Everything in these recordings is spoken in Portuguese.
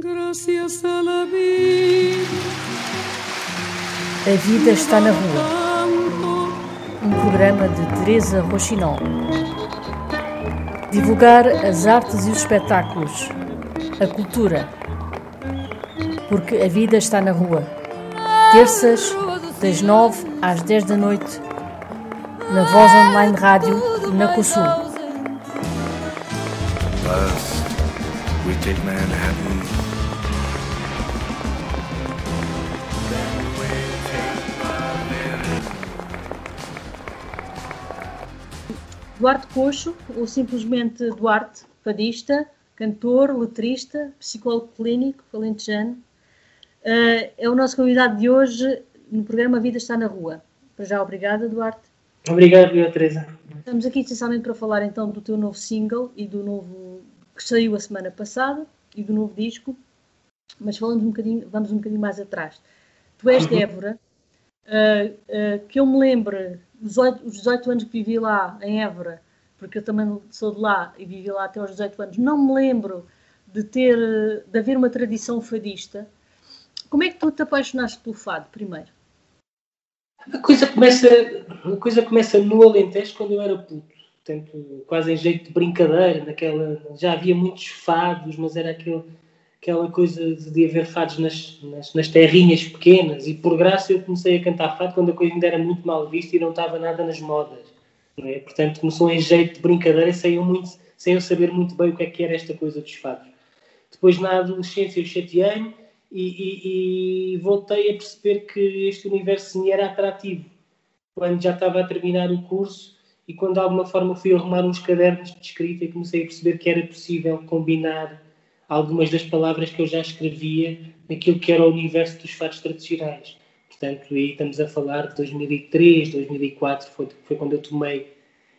Gracias a la vida. A vida está na rua. Um programa de Teresa Rochinol. Divulgar as artes e os espetáculos, a cultura. Porque a vida está na rua. Terças, das 9 às 10 da noite, na Voz Online Rádio, na COSUL. First, we take Manhattan. Duarte Coxo, ou simplesmente Duarte, fadista, cantor, letrista, psicólogo clínico, alentejano, uh, é o nosso convidado de hoje no programa Vida Está na Rua. Para já, obrigada, Duarte. Obrigado, Teresa. Estamos aqui essencialmente para falar então do teu novo single e do novo que saiu a semana passada e do novo disco, mas falamos um bocadinho, vamos um bocadinho mais atrás. Tu és uhum. Évora, uh, uh, que eu me lembro, os 18 anos que vivi lá em Évora, porque eu também sou de lá e vivi lá até aos 18 anos, não me lembro de ter, de haver uma tradição fadista. Como é que tu te apaixonaste pelo fado primeiro? A coisa começa, a coisa começa no Alentejo quando eu era puto. Portanto, quase em jeito de brincadeira, naquela, já havia muitos fados, mas era aquele, aquela coisa de haver fados nas, nas, nas, terrinhas pequenas e por graça eu comecei a cantar fado quando a coisa ainda era muito mal vista e não estava nada nas modas. É? Portanto, começou em jeito de brincadeira sem eu, muito, sem eu saber muito bem o que é que era esta coisa dos fados. Depois na adolescência eu chateei-me e, e, e, voltei a perceber que este universo me era atrativo quando já estava a terminar o curso e quando de alguma forma fui arrumar uns cadernos de escrita e comecei a perceber que era possível combinar algumas das palavras que eu já escrevia naquilo que era o universo dos fatos tradicionais. Portanto, aí estamos a falar de 2003, 2004, foi, foi quando eu tomei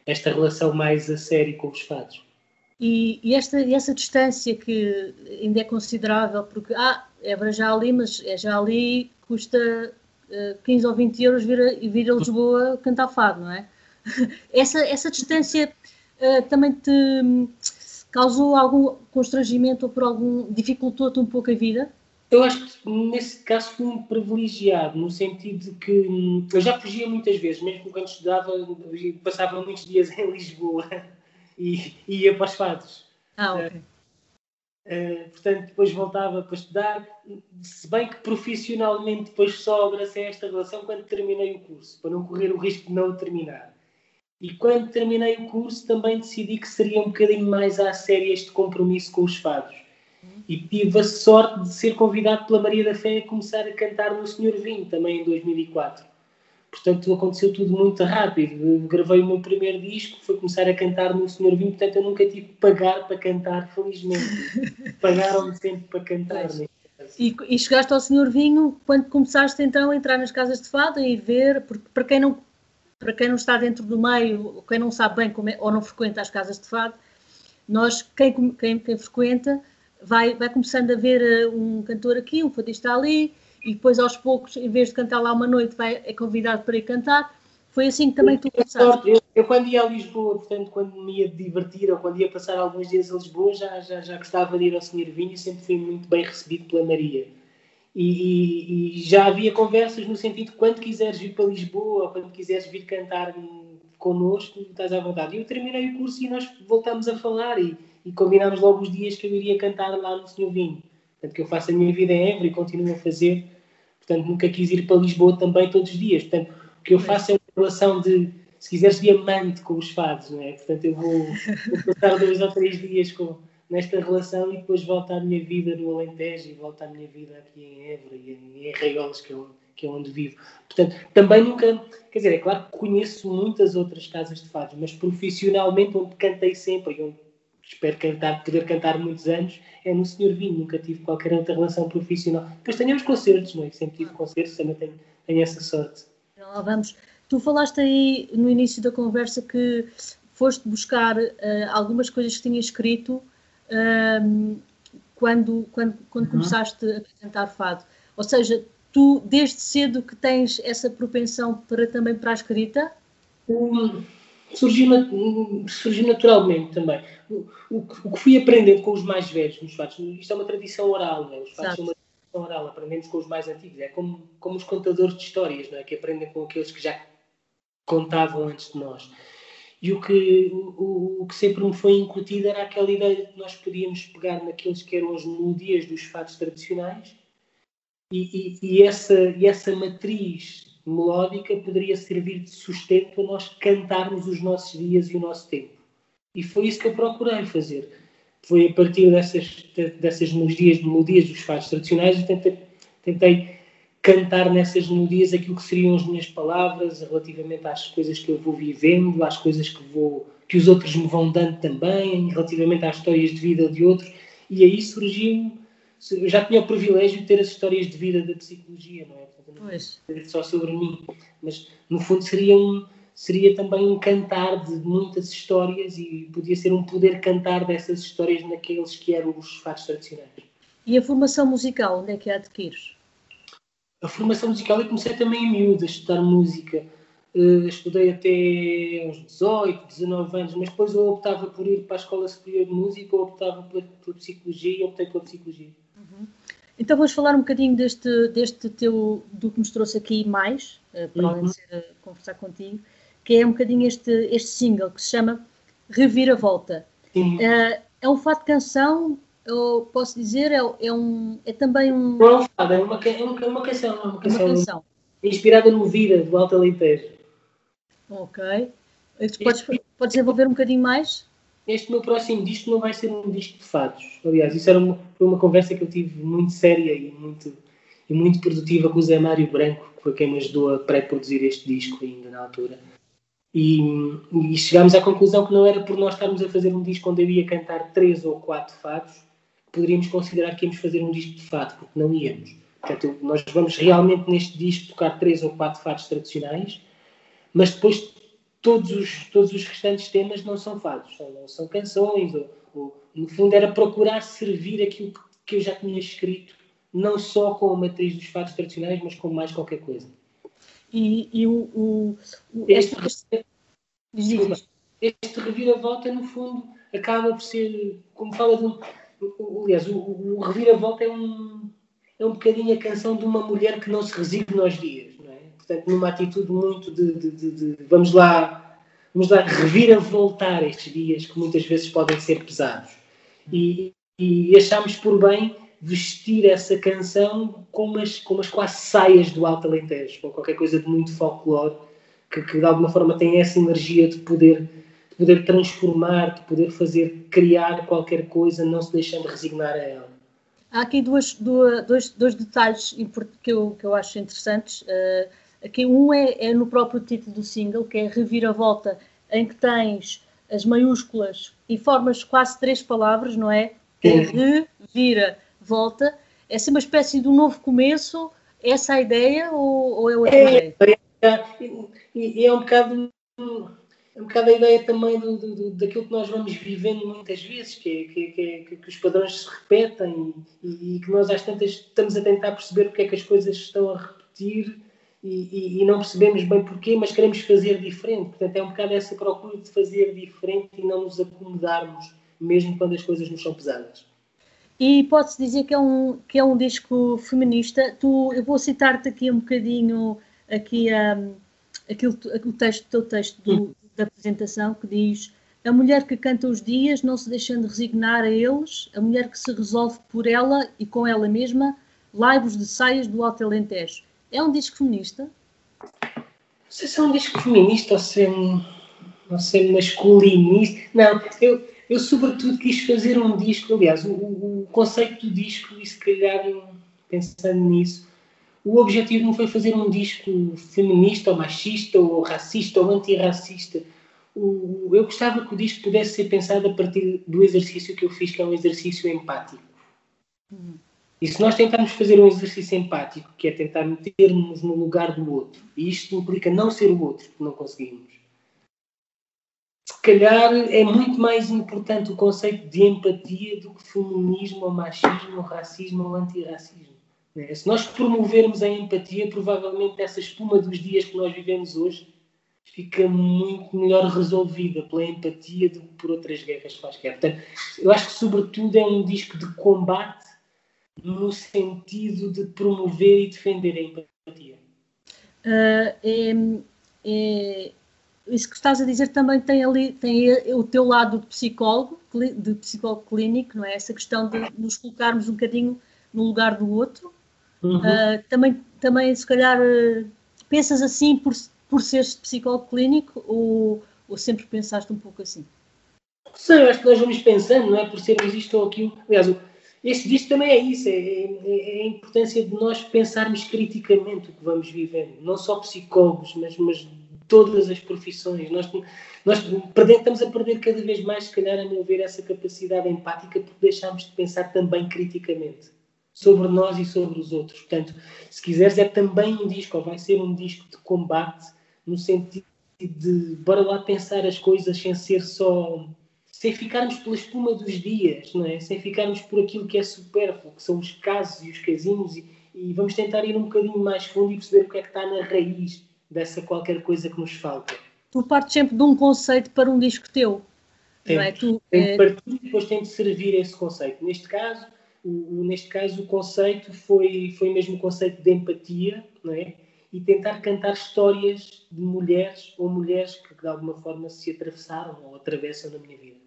esta relação mais a sério com os fatos. E, e esta, essa distância que ainda é considerável, porque ah, é já ali, mas é já ali, custa uh, eh, 15 ou 20 euros vir a, vir a Lisboa cantar fado, não é? essa, essa distância uh, também te causou algum constrangimento ou por algum dificultou-te um pouco a vida? Eu acho que nesse caso fui um privilegiado, no sentido de que hum, eu já fugia muitas vezes, mesmo quando estudava, passava muitos dias em Lisboa e, e ia para os fados. Ah, ok. Uh, portanto, depois voltava para estudar, se bem que profissionalmente depois só abracei esta relação quando terminei o curso, para não correr o risco de não o terminar. E quando terminei o curso também decidi que seria um bocadinho mais à série este compromisso com os fados. E tive a sorte de ser convidado pela Maria da Fé a começar a cantar no Senhor Vinho, também em 2004. Portanto, aconteceu tudo muito rápido. Eu gravei o meu primeiro disco, foi começar a cantar no Senhor Vinho, portanto, eu nunca tive que pagar para cantar, felizmente. Pagaram-me sempre para cantar. Né? E, e, chegaste ao Senhor Vinho quando começaste então a entrar nas casas de fado e ver, porque para quem não, para quem não está dentro do meio, quem não sabe bem é, ou não frequenta as casas de fado, nós, quem, quem, quem frequenta, vai, vai começando a ver eh, um cantor aqui, um fadista ali, e depois aos poucos, em vez de cantar lá uma noite, vai, é convidado para ir cantar. Foi assim que também tu começaste? Eu, eu, quando ia a Lisboa, portanto, quando me ia divertir ou quando ia passar alguns dias a Lisboa, já, já, já gostava de ir ao Senhor Vinho e sempre fui muito bem recebido pela Maria. E, e, e, já havia conversas no sentido quando quiseres vir para Lisboa quando quiseres vir cantar connosco, estás à vontade. E eu terminei o curso e nós voltamos a falar e, e combinámos logo os dias que eu iria cantar lá no Senhor Vinho. Portanto, que eu faço a minha vida em Évora e continuo a fazer. Portanto, nunca quis ir para Lisboa também todos os dias. Portanto, o que eu faço é uma relação de, se quiseres, diamante com os fados, não é? Portanto, eu vou, vou passar dois ou três dias com, nesta relação e depois volto à minha vida no Alentejo e volto à minha vida aqui em Évora e em Arraiolos, que, é que é onde vivo. Portanto, também nunca, quer dizer, é claro que conheço muitas outras casas de fados, mas profissionalmente onde cantei sempre e onde espero cantar, poder cantar muitos anos, é no Senhor Vinho, nunca tive qualquer outra relação profissional. Depois tenho os concertos, não é? Sempre tive concertos, também tenho, tenho essa sorte. Então, lá vamos. Tu falaste aí no início da conversa que foste buscar uh, algumas coisas que tinha escrito quando, quando, quando uhum. começaste a apresentar fado. Ou seja, tu desde cedo que tens essa propensão para também para a escrita? Um surgiu, surgiu naturalmente também. O, o, o, que fui aprendendo com os mais velhos nos fatos, isto é uma tradição oral, é? os fatos são uma tradição oral, aprendemos com os mais antigos, é como, como os contadores de histórias, não é? que aprendem com aqueles que já contavam antes de nós. E o que, o, o, que sempre me foi incutido era aquela ideia de que nós podíamos pegar naqueles que eram as melodias dos fatos tradicionais e, e, e, essa, e essa matriz melódica poderia servir de sustento para nós cantarmos os nossos dias e o nosso tempo. E foi isso que eu procurei fazer. Foi a partir dessas, dessas melodias, melodias dos fados tradicionais, eu tentei, tentei cantar nessas melodias aquilo que seriam as minhas palavras relativamente às coisas que eu vou vivendo, às coisas que vou que os outros me vão dando também, relativamente às histórias de vida de outros. E aí surgiu, eu já tinha o privilégio de ter as histórias de vida da psicologia, não é? Pois. só sobre mim, mas no fundo seria, um, seria também um cantar de muitas histórias e podia ser um poder cantar dessas histórias naqueles que eram os fatos tradicionais. E a formação musical, onde é que a adquires? A formação musical eu comecei também em miúdo a estudar música. Uh, estudei até uns 18, 19 anos, mas depois eu optava por ir para a Escola Superior de Música ou optava pela, pela Psicologia e optei pela Psicologia. Uhum. Então vamos falar um bocadinho deste, deste teu, do que nos trouxe aqui mais, uh, para além de ser uh, conversar contigo, que é um bocadinho este, este single que se chama Reviravolta. Uh, é um fato de canção, eu posso dizer, é, é, um, é também um... Não é um fado, é uma, é uma, uma canção. É uma canção, uma canção. inspirada no Vira, do Alto Alentejo. Ok. Podes, podes desenvolver um bocadinho mais? este meu próximo disco não vai ser um disco de fados. Aliás, isso era uma, foi uma conversa que eu tive muito séria e muito, e muito produtiva com o Zé Mário Branco, que foi quem me ajudou a pré-produzir este disco ainda na altura. E, e, chegámos à conclusão que não era por nós estarmos a fazer um disco onde eu ia cantar três ou quatro fados poderíamos considerar que íamos fazer um disco de fado, porque não íamos. Portanto, nós vamos realmente neste disco tocar três ou quatro fados tradicionais, mas depois todos os, todos os restantes temas não são fados, são, não são canções, ou, ou, no fundo era procurar servir aquilo que, que eu já tinha escrito, não só com a matriz dos fados tradicionais, mas com mais qualquer coisa. E, e o, o, o este, este, desculpa, este reviravolta, no fundo, acaba por ser, como fala de um. Aliás, o, o reviravolta é um, é um bocadinho a canção de uma mulher que não se resigna aos dias portanto, numa atitude muito de, de, de, de vamos lá, vamos lá reviravoltar estes dias que muitas vezes podem ser pesados. E, e achámos por bem vestir essa canção com umas, com umas quase saias do Alto Alentejo, com qualquer coisa de muito folclore, que, que de alguma forma tem essa energia de poder, de poder transformar, de poder fazer, criar qualquer coisa, não se deixando resignar a ela. Há aqui duas, duas, dois, dois detalhes que eu, que eu acho interessantes. Uh, Aqui um é, é no próprio título do single, que é Reviravolta, em que tens as maiúsculas e formas quase três palavras, não é? Que é revira, volta. É assim uma espécie de um novo começo. Essa é a ideia ou, ou é outra é, ideia? É, e, é um bocado é um bocado a ideia também do, do, daquilo que nós vamos vivendo muitas vezes, que, é, que, é, que, que os padrões se repetem e, e, que nós às tantas estamos a tentar perceber o que é que as coisas estão a repetir e, e, e, não percebemos bem porquê, mas queremos fazer diferente. Portanto, é um bocado essa procura de fazer diferente e não nos acomodarmos, mesmo quando as coisas nos são pesadas. E pode-se dizer que é, um, que é um disco feminista. Tu, eu vou citar-te aqui um bocadinho aqui, um, aquilo, o texto, teu texto do, hum. Da apresentação que diz a mulher que canta os dias, não se deixando resignar a eles, a mulher que se resolve por ela e com ela mesma, laivos de saias do Alto Alentejo. É um disco feminista? Não sei se é um disco feminista ou se é, um, ou se é masculinista. Não, eu, eu sobretudo quis fazer um disco, aliás, o, o, conceito do disco, e se calhar pensando nisso, o objetivo não foi fazer um disco feminista ou machista ou racista ou antirracista. O, eu gostava que o disco pudesse ser pensado a partir do exercício que eu fiz, que é um exercício empático. Uhum. E se nós tentarmos fazer um exercício empático, que é tentar meter-nos no lugar do outro, e isto implica não ser o outro, que não conseguimos, se calhar é muito mais importante o conceito de empatia do que feminismo, ou machismo, ou racismo, ou antirracismo. Se nós promovermos a empatia, provavelmente essa espuma dos dias que nós vivemos hoje fica muito melhor resolvida pela empatia do que por outras guerras quaisquer. Portanto, eu acho que, sobretudo, é um disco de combate no sentido de promover e defender a empatia. Uh, é, é, isso que estás a dizer também tem ali tem o teu lado de psicólogo, de psicólogo clínico, não é? Essa questão de nos colocarmos um bocadinho no lugar do outro. Uhum. Uh, também, também, se calhar, uh, pensas assim por, por seres psicólogo clínico ou, ou sempre pensaste um pouco assim? Sim, acho que nós vamos pensando, não é? Por sermos isto ou aquilo. Aliás, este disco também é isso, é, é, é, a importância de nós pensarmos criticamente o que vamos vivendo. Não só psicólogos, mas, mas todas as profissões. Nós, nós estamos a perder cada vez mais, se calhar, a meu ver, essa capacidade empática porque deixamos de pensar também criticamente sobre nós e sobre os outros. Portanto, se quiseres, é também um disco, ou vai ser um disco de combate, no sentido de bora lá pensar as coisas sem ser só sem ficarmos pela espuma dos dias, não é? sem ficarmos por aquilo que é supérfluo, que são os casos e os casinhos, e, e, vamos tentar ir um bocadinho mais fundo e perceber o que é que está na raiz dessa qualquer coisa que nos falta. Tu partes sempre de um conceito para um disco teu, tem, não é? Tu, tem de é partir e depois tem de servir esse conceito. Neste caso, o, o, neste caso, o conceito foi, foi mesmo o conceito de empatia, não é? E tentar cantar histórias de mulheres ou mulheres que de alguma forma se atravessaram ou atravessam na minha vida.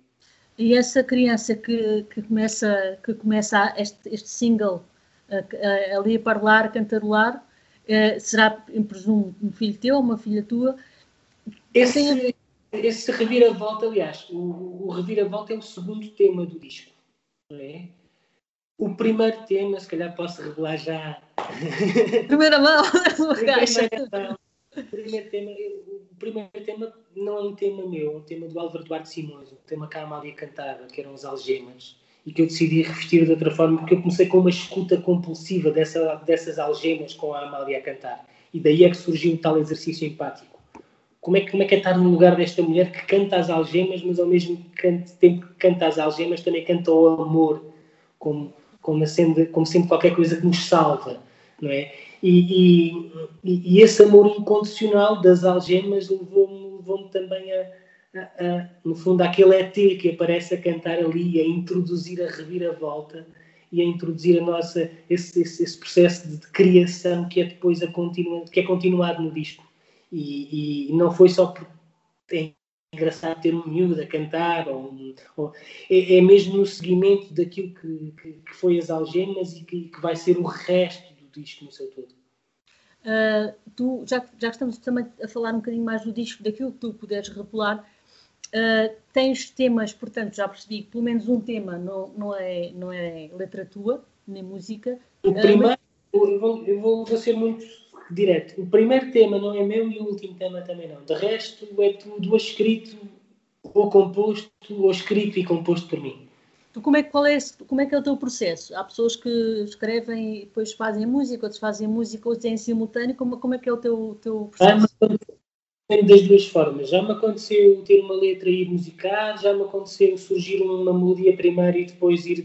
E essa criança que, que começa, que começa este, este single ali a falar, a cantarolar, eh, será, presumo, um filho teu ou uma filha tua? Esse, esse reviravolta, aliás, o, o reviravolta é o segundo tema do disco. É? O primeiro tema, se calhar posso revelar já. Primeira mão, Primeira mão. Primeiro tema, o primeiro tema não é um tema meu, é um tema do Álvaro Duarte Simões, um tema que a Amália cantava, que eram os algemas, e que eu decidi revestir de outra forma, porque eu comecei com uma escuta compulsiva dessa, dessas algemas com a Amália a cantar. E daí é que surgiu o tal exercício empático. Como é, que, como é que é estar no lugar desta mulher que canta as algemas, mas ao mesmo tempo que canta as algemas também canta o amor, como, como, sendo, como sendo qualquer coisa que nos salva, não é? E, e, e esse amor incondicional das algemas levou-me levou também a, a, a, no fundo, àquele ET que aparece a cantar ali, a introduzir a reviravolta e a introduzir a nossa, esse, esse, esse processo de, de, criação que é depois a continua, que é continuado no disco. E, e não foi só porque é engraçado ter um miúdo a cantar, ou, ou é, é, mesmo no seguimento daquilo que, que, que, foi as algemas e que, que vai ser o resto disco no seu todo? Uh, tu, já, já estamos também a falar um bocadinho mais do disco, daquilo que tu puderes revelar, uh, tens temas, portanto, já percebi que pelo menos um tema não, não, é, não é letra tua, nem música. O uh, primeiro, eu, vou, eu vou, vou ser muito direto. O primeiro tema não é meu e o último tema também não. De resto, é tudo escrito ou composto, ou escrito e composto por mim. Como, é, qual é, como é que é o teu processo? Há pessoas que escrevem e depois fazem música, outros fazem música, outros em simultâneo. Como, como é que é o teu, teu processo? Tem das duas formas. Já me aconteceu ter uma letra e ir musicar, já me aconteceu surgir uma melodia primeiro e depois ir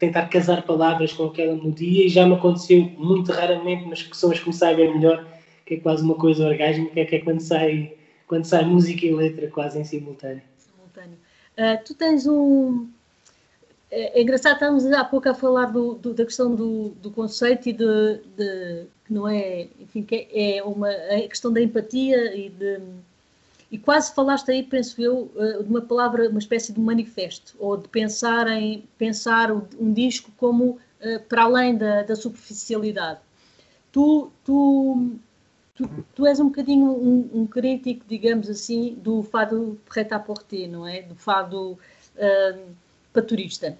tentar casar palavras com aquela melodia, e já me aconteceu muito raramente, mas que são as que me sabem melhor, que é quase uma coisa orgásmica, que é quando sai, quando sai música e letra quase em simultâneo. simultâneo. Uh, tu tens um é, é engraçado, estávamos há pouco a falar do, do, da questão do, do conceito e de, de, que não é, enfim, que é uma a questão da empatia e de e quase falaste aí, penso eu, eh, de uma palavra, uma espécie de manifesto, ou de pensar em pensar um disco como uh, para além da, da superficialidade. Tu, tu, tu, tu, és um bocadinho um, um, crítico, digamos assim, do fado prêt-à-porter, não é? Do fado uh, para turista.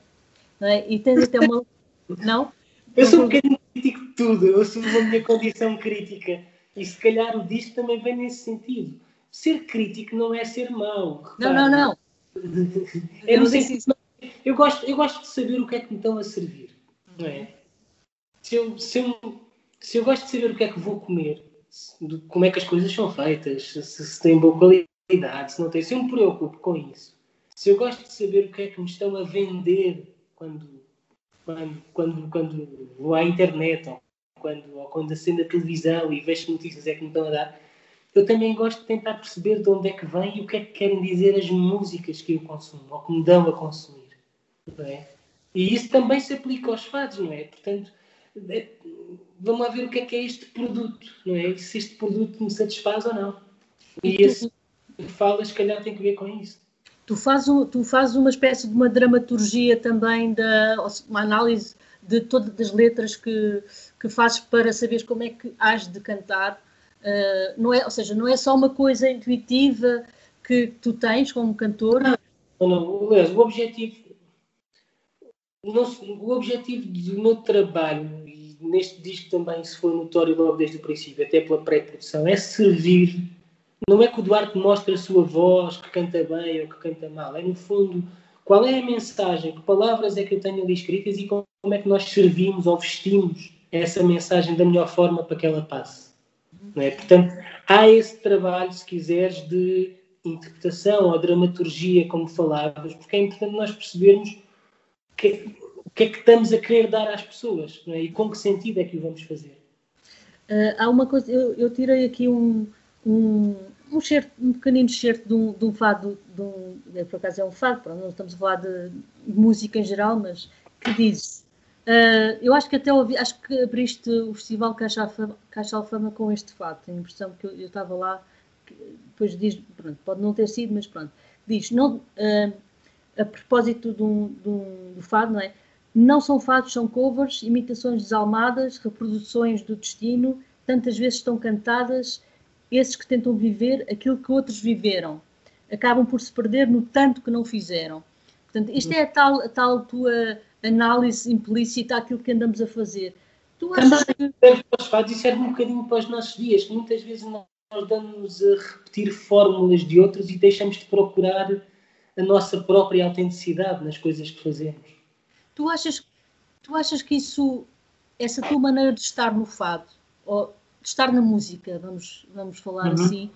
Não é? E tens até uma. Não? Eu sou um bocadinho crítico de tudo, eu assumo a minha condição crítica. E se calhar o disco também vem nesse sentido. Ser crítico não é ser mau. Não, não, não. É no sentido, eu, gosto, eu gosto de saber o que é que me estão a servir. Não é? Se eu, se, eu, se eu gosto de saber o que é que vou comer, como é que as coisas são feitas, se, se tem boa qualidade, se não tem, se eu me preocupo com isso, se eu gosto de saber o que é que me estão a vender quando, quando, quando, quando vou à internet ou quando, ou quando acendo a televisão e vejo notícias é que me estão a dar, eu também gosto de tentar perceber de onde é que vem e o que é que querem dizer as músicas que eu consumo, ou que me dão a consumir. É? E isso também se aplica aos fados, não é? Portanto, é, vamos lá ver o que é que é este produto, não é? E se este produto me satisfaz ou não. E esse que falas, se calhar, tem que ver com isso. Tu fazes, um, tu fazes uma espécie de uma dramaturgia também, da, uma análise de todas as letras que, que fazes para saberes como é que has de cantar. Uh, não é, ou seja, não é só uma coisa intuitiva que tu tens como cantor. Não, não, o objetivo, o objetivo do meu trabalho, e neste disco também se foi notório logo desde o princípio, até pela pré-produção, é servir não é que o Duarte mostre a sua voz, que canta bem ou que canta mal. É, no fundo, qual é a mensagem, que palavras é que eu tenho ali escritas e como é que nós servimos ou vestimos essa mensagem da melhor forma para que ela passe. Não é? Portanto, há esse trabalho, se quiseres, de interpretação ou dramaturgia, como falavas, porque é importante nós percebermos que, o que é que estamos a querer dar às pessoas é? e com que sentido é que o vamos fazer. Uh, há uma coisa, eu, eu tirei aqui um, um, um, certo, um pequenino excerto de um, de um fado, de um, por acaso é um fado, pronto, não estamos a falar de música em geral, mas que diz, uh, eu acho que até ouvi, acho que abriste o Festival Caixa Alfama, Caixa Alfama com este fado, tenho a impressão que eu, estava lá, que, depois diz, pronto, pode não ter sido, mas pronto, diz, não, uh, a propósito do, do, do fado, não é? Não são fados, são covers, imitações desalmadas, reproduções do destino, tantas vezes estão cantadas esses que tentam viver aquilo que outros viveram. Acabam por se perder no tanto que não fizeram. Portanto, isto é a tal, a tal tua análise implícita àquilo que andamos a fazer. Tu achas Também, que... para os fatos, isso serve um bocadinho para os nossos dias, que muitas vezes nós damos a repetir fórmulas de outros e deixamos de procurar a nossa própria autenticidade nas coisas que fazemos. Tu achas, tu achas que isso, essa tua maneira de estar no fado, ou estar na música, vamos, vamos falar uhum. assim,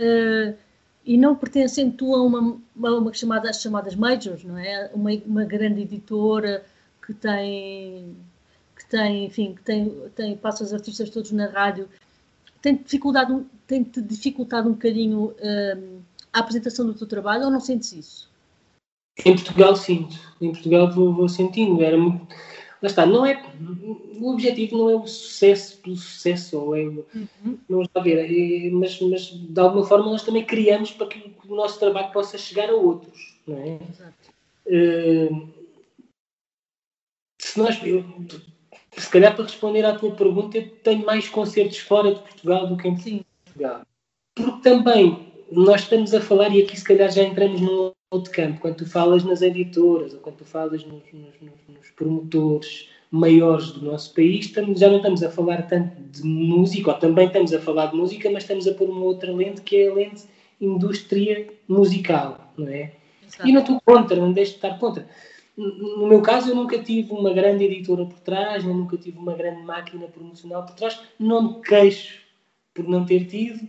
uh, e não pertencendo tu a uma, uma chamada, as chamadas majors, não é? Uma, uma grande editora que tem, que tem, enfim, que tem, tem, passa os artistas todos na rádio, tem dificuldade, tem -te dificultado um bocadinho uh, a apresentação do teu trabalho ou não sentes isso? Em Portugal sinto, em Portugal vou, vou sentindo, era muito Lá está, não é, o objetivo não é o sucesso pelo sucesso, ou é, uhum. não está a ver, é, mas, mas de alguma forma nós também criamos para que o nosso trabalho possa chegar a outros, não é? Exato. Uh, se nós, eu, se calhar para responder à tua pergunta, eu tenho mais concertos fora de Portugal do que em Sim. Portugal. Porque também nós estamos a falar, e aqui se calhar já entramos num outro campo, quando tu falas nas editoras ou quando tu falas nos, nos, nos promotores maiores do nosso país, estamos, já não estamos a falar tanto de música, ou também estamos a falar de música, mas estamos a pôr uma outra lente que é a lente indústria musical, não é? Exato. E não estou contra, não deixo de estar contra. No meu caso, eu nunca tive uma grande editora por trás, eu nunca tive uma grande máquina promocional por trás, não me queixo por não ter tido,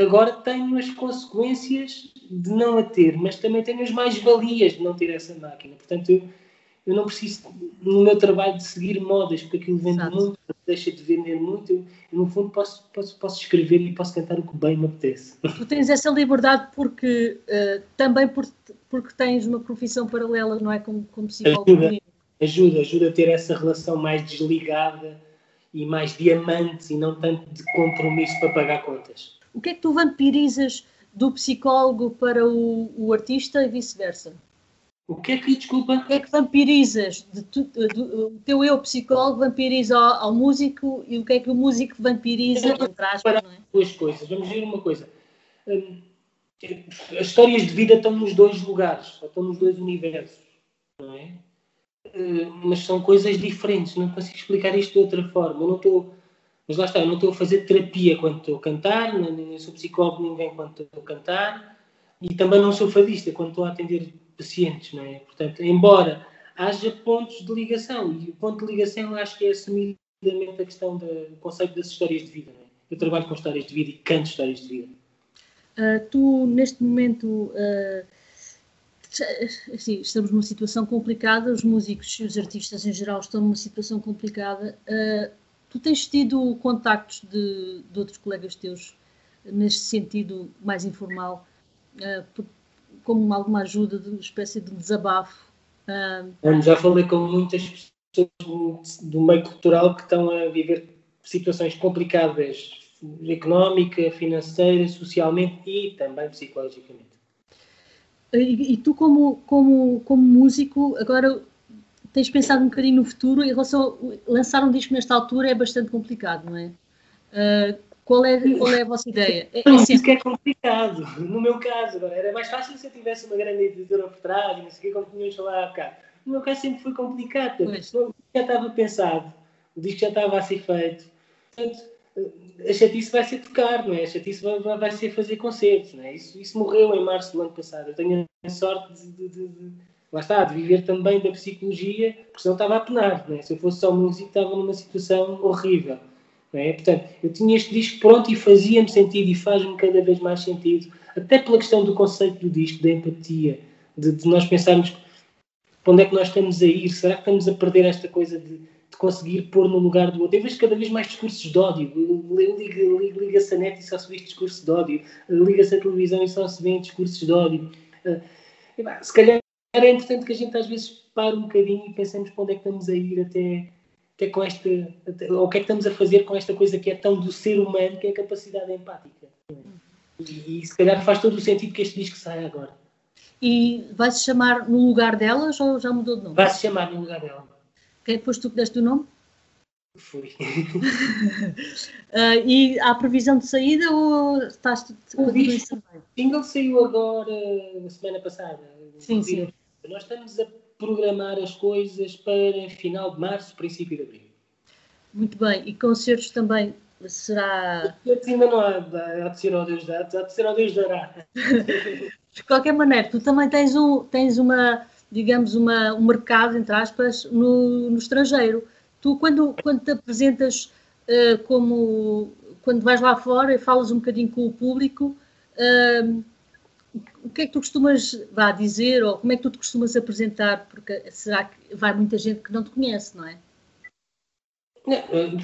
agora tenho as consequências de não a ter, mas também tenho as mais-valias de não ter essa máquina. Portanto, eu, eu não preciso, no meu trabalho, de seguir modas, porque aquilo vende Exato. muito, deixa de vender muito. Eu, no fundo, posso, posso, posso escrever e posso cantar o que bem me apetece. Tu tens essa liberdade porque uh, também por, porque tens uma profissão paralela, não é? Como, como psicólogo. Ajuda, ajuda, ajuda a ter essa relação mais desligada e mais diamante e não tanto de compromisso para pagar contas. O que é que tu vampirizas do psicólogo para o, o artista e vice-versa? O que é que, desculpa? O que é que vampirizas? De tu, o teu eu psicólogo vampiriza ao, ao, músico e o que é que o músico vampiriza, entre aspas, não é? Duas coisas. Vamos ver uma coisa. Hum, as histórias de vida estão nos dois lugares, estão nos dois universos, não é? Hum, mas são coisas diferentes, não consigo explicar isto de outra forma. Eu não estou mas lá está, eu não estou a fazer terapia quando estou a cantar, nem sou psicólogo ninguém quando estou a cantar, e também não sou fadista quando estou a atender pacientes, não é? Portanto, embora haja pontos de ligação, e o ponto de ligação acho que é assumidamente a questão do conceito das histórias de vida, é? Eu trabalho com histórias de vida e canto histórias de vida. Uh, tu, neste momento, uh, assim, estamos numa situação complicada, os músicos e os artistas em geral estão numa situação complicada. Uh, Tu tens tido contactos de, de outros colegas teus neste sentido mais informal, uh, como alguma ajuda, de uma espécie de desabafo. Uh, Já falei com muitas pessoas do meio cultural que estão a viver situações complicadas económica, financeira, socialmente e também psicologicamente. E, e, tu, como, como, como músico, agora tens pensado um bocadinho no futuro em relação a lançar um disco nesta altura é bastante complicado, não é? Uh, qual, é qual é a vossa ideia? É, é sempre... Isso que é complicado, no meu caso. Agora, era mais fácil se eu tivesse uma grande editora por trás, não sei o que, como tínhamos falado há bocado. No meu caso sempre foi complicado. O disco já estava pensado, o disco já estava a ser feito. Portanto, a chatice vai ser tocar, não é? A chatice vai, vai ser fazer concertos, não é? Isso, isso morreu em março do ano passado. Eu tenho a sorte de, de, de lá está, de viver também da psicologia, porque senão estava a penar, não é? Se eu fosse só músico, estava numa situação horrível, é? Portanto, eu tinha este disco pronto e fazia-me sentido e faz-me cada vez mais sentido, até pela questão do conceito do disco, da empatia, de, de nós pensarmos para onde é que nós estamos a ir, será que estamos a perder esta coisa de de conseguir pôr no lugar do outro. Eu vejo cada vez mais discursos de ódio. Liga-se liga a net e só se vê discurso de ódio. Liga-se a televisão e só se vê discursos de ódio. Ah, se calhar é importante que a gente às vezes pare um bocadinho e pensemos para onde é que estamos a ir até, até com esta. Até, ou o que é que estamos a fazer com esta coisa que é tão do ser humano, que é a capacidade empática. E, e se calhar faz todo o sentido que este disco saia agora. E vai-se chamar no lugar delas ou já mudou de nome? Vai-se chamar no lugar dela. Quem depois tu que deste o nome? Fui. uh, e há previsão de saída ou estás o disco, single saiu agora na semana passada. Sim, sim. Nós estamos a programar as coisas para final de março, princípio de abril. Muito bem. E concertos também será. Ainda não há, há de ser ao Deus há de ser ao Deus dará. de qualquer maneira, tu também tens, um, tens uma digamos, uma, um mercado, entre aspas, no, no estrangeiro. Tu, quando, quando te apresentas uh, como, quando vais lá fora e falas um bocadinho com o público, uh, o que é que tu costumas vá, dizer ou como é que tu te costumas apresentar? Porque será que vai muita gente que não te conhece, não é?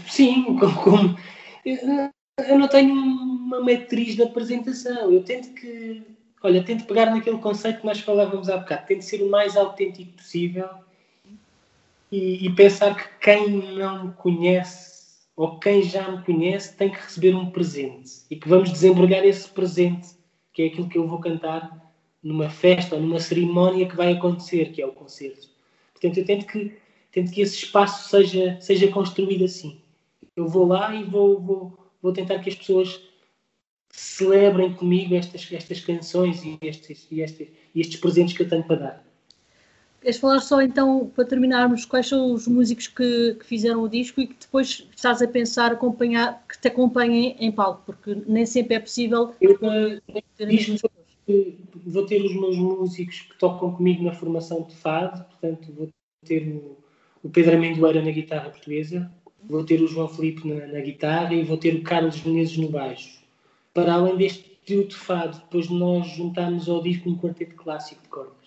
Sim, como, eu não tenho uma matriz de apresentação. Eu tento que olha, tento pegar naquele conceito que nós falávamos há bocado, tento ser o mais autêntico possível e, e, pensar que quem não me conhece ou quem já me conhece tem que receber um presente e que vamos desembrulhar esse presente, que é aquilo que eu vou cantar numa festa ou numa cerimónia que vai acontecer, que é o concerto. Portanto, eu tento que, tento que esse espaço seja, seja construído assim. Eu vou lá e vou, vou, vou tentar que as pessoas celebrem comigo estas, estas canções e estes, e, estes, e estes presentes que eu tenho para dar. Queres falar só então, para terminarmos, quais são os músicos que, que, fizeram o disco e que depois estás a pensar acompanhar, que te acompanhem em palco, porque nem sempre é possível eu, uh, disco, vou ter os meus músicos que tocam comigo na formação de fado, portanto vou ter o, o Pedro Amendoeira na guitarra portuguesa, vou ter o João Felipe na, na guitarra e vou ter o Carlos Menezes no baixo. Para além deste trio de fado, depois nós juntámos ao disco um quarteto clássico de cordas.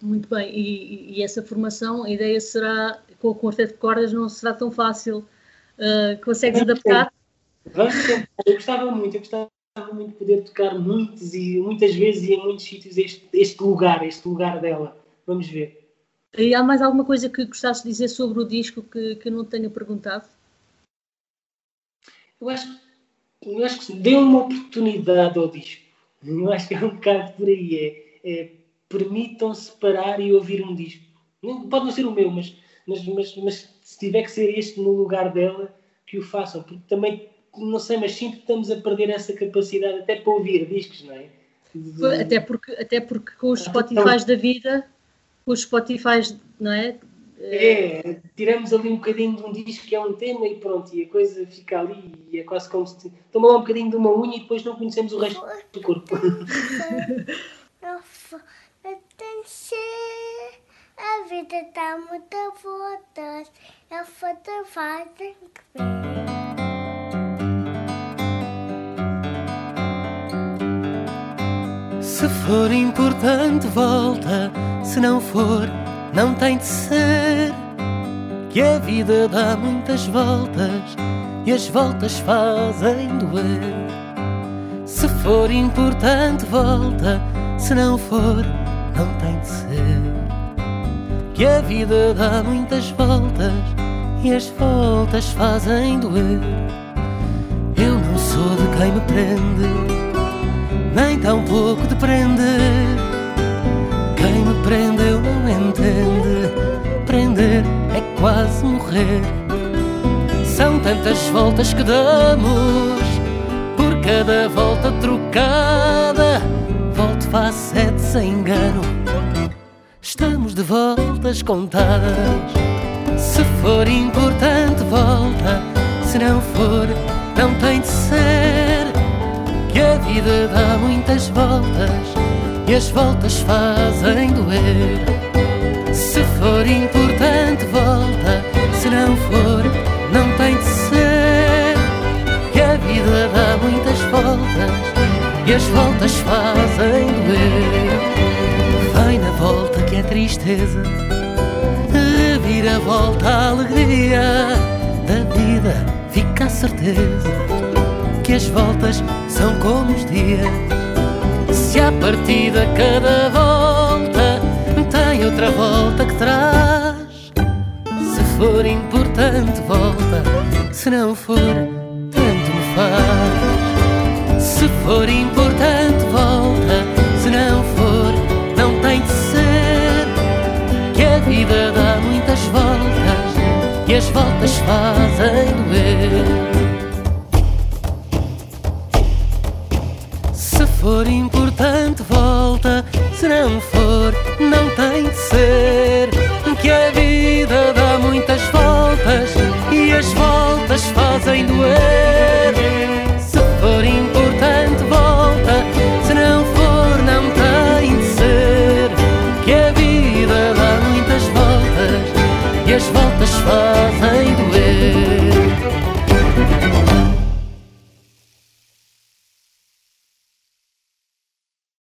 Muito bem, e, e, essa formação, a ideia será, com o quarteto de cordas não será tão fácil, uh, consegues Vamos adaptar? Vamos eu gostava muito, eu gostava muito de poder tocar muitos e muitas vezes e em muitos sítios este, este lugar, este lugar dela. Vamos ver. E há mais alguma coisa que gostasse de dizer sobre o disco que, que eu não tenha perguntado? Eu acho que eu acho que dê uma oportunidade ao disco. Eu acho que é um bocado por aí. É, é permitam-se parar e ouvir um disco. Pode não ser o meu, mas, mas, mas, mas se tiver que ser este no lugar dela, que o façam. Porque também, não sei, mas sinto que estamos a perder essa capacidade até para ouvir discos, não é? De... Até, porque, até porque com os Spotify da vida, com os Spotify, não é? É, tiramos ali um bocadinho de um disco que é um tema e pronto, e a coisa fica ali e é quase como se toma lá um bocadinho de uma unha e depois não conhecemos o resto do corpo. A vida está muito voltas, a foto faz Se for importante, volta. Se não for, não tem de ser. Que a vida dá muitas voltas e as voltas fazem doer. for importante, volta. Se não for, não tem de ser. Que a vida dá muitas voltas e as voltas fazem doer. Eu não sou de quem me prende, nem tão pouco de prender. Quem me prendeu não entende. Prender é quase morrer. São tantas voltas que damos por cada volta trocada. Sete sem engano. Estamos de voltas contadas. Se for importante, volta. Se não for, não tem de ser. Que a vida dá muitas voltas e as voltas fazem doer. Se for importante, volta. Se não for, não tem de ser. Que a vida dá e as voltas fazem doer. Vai na volta que é tristeza, vira volta a alegria da vida. Fica a certeza que as voltas são como os dias. Se a partida cada volta tem outra volta que traz. Se for importante, volta. Se não for, tanto me faz. Se for importante, fazem doer. Se for importante, volta. Se não for, não tem de ser. Que a vida dá muitas voltas e as voltas fazem doer.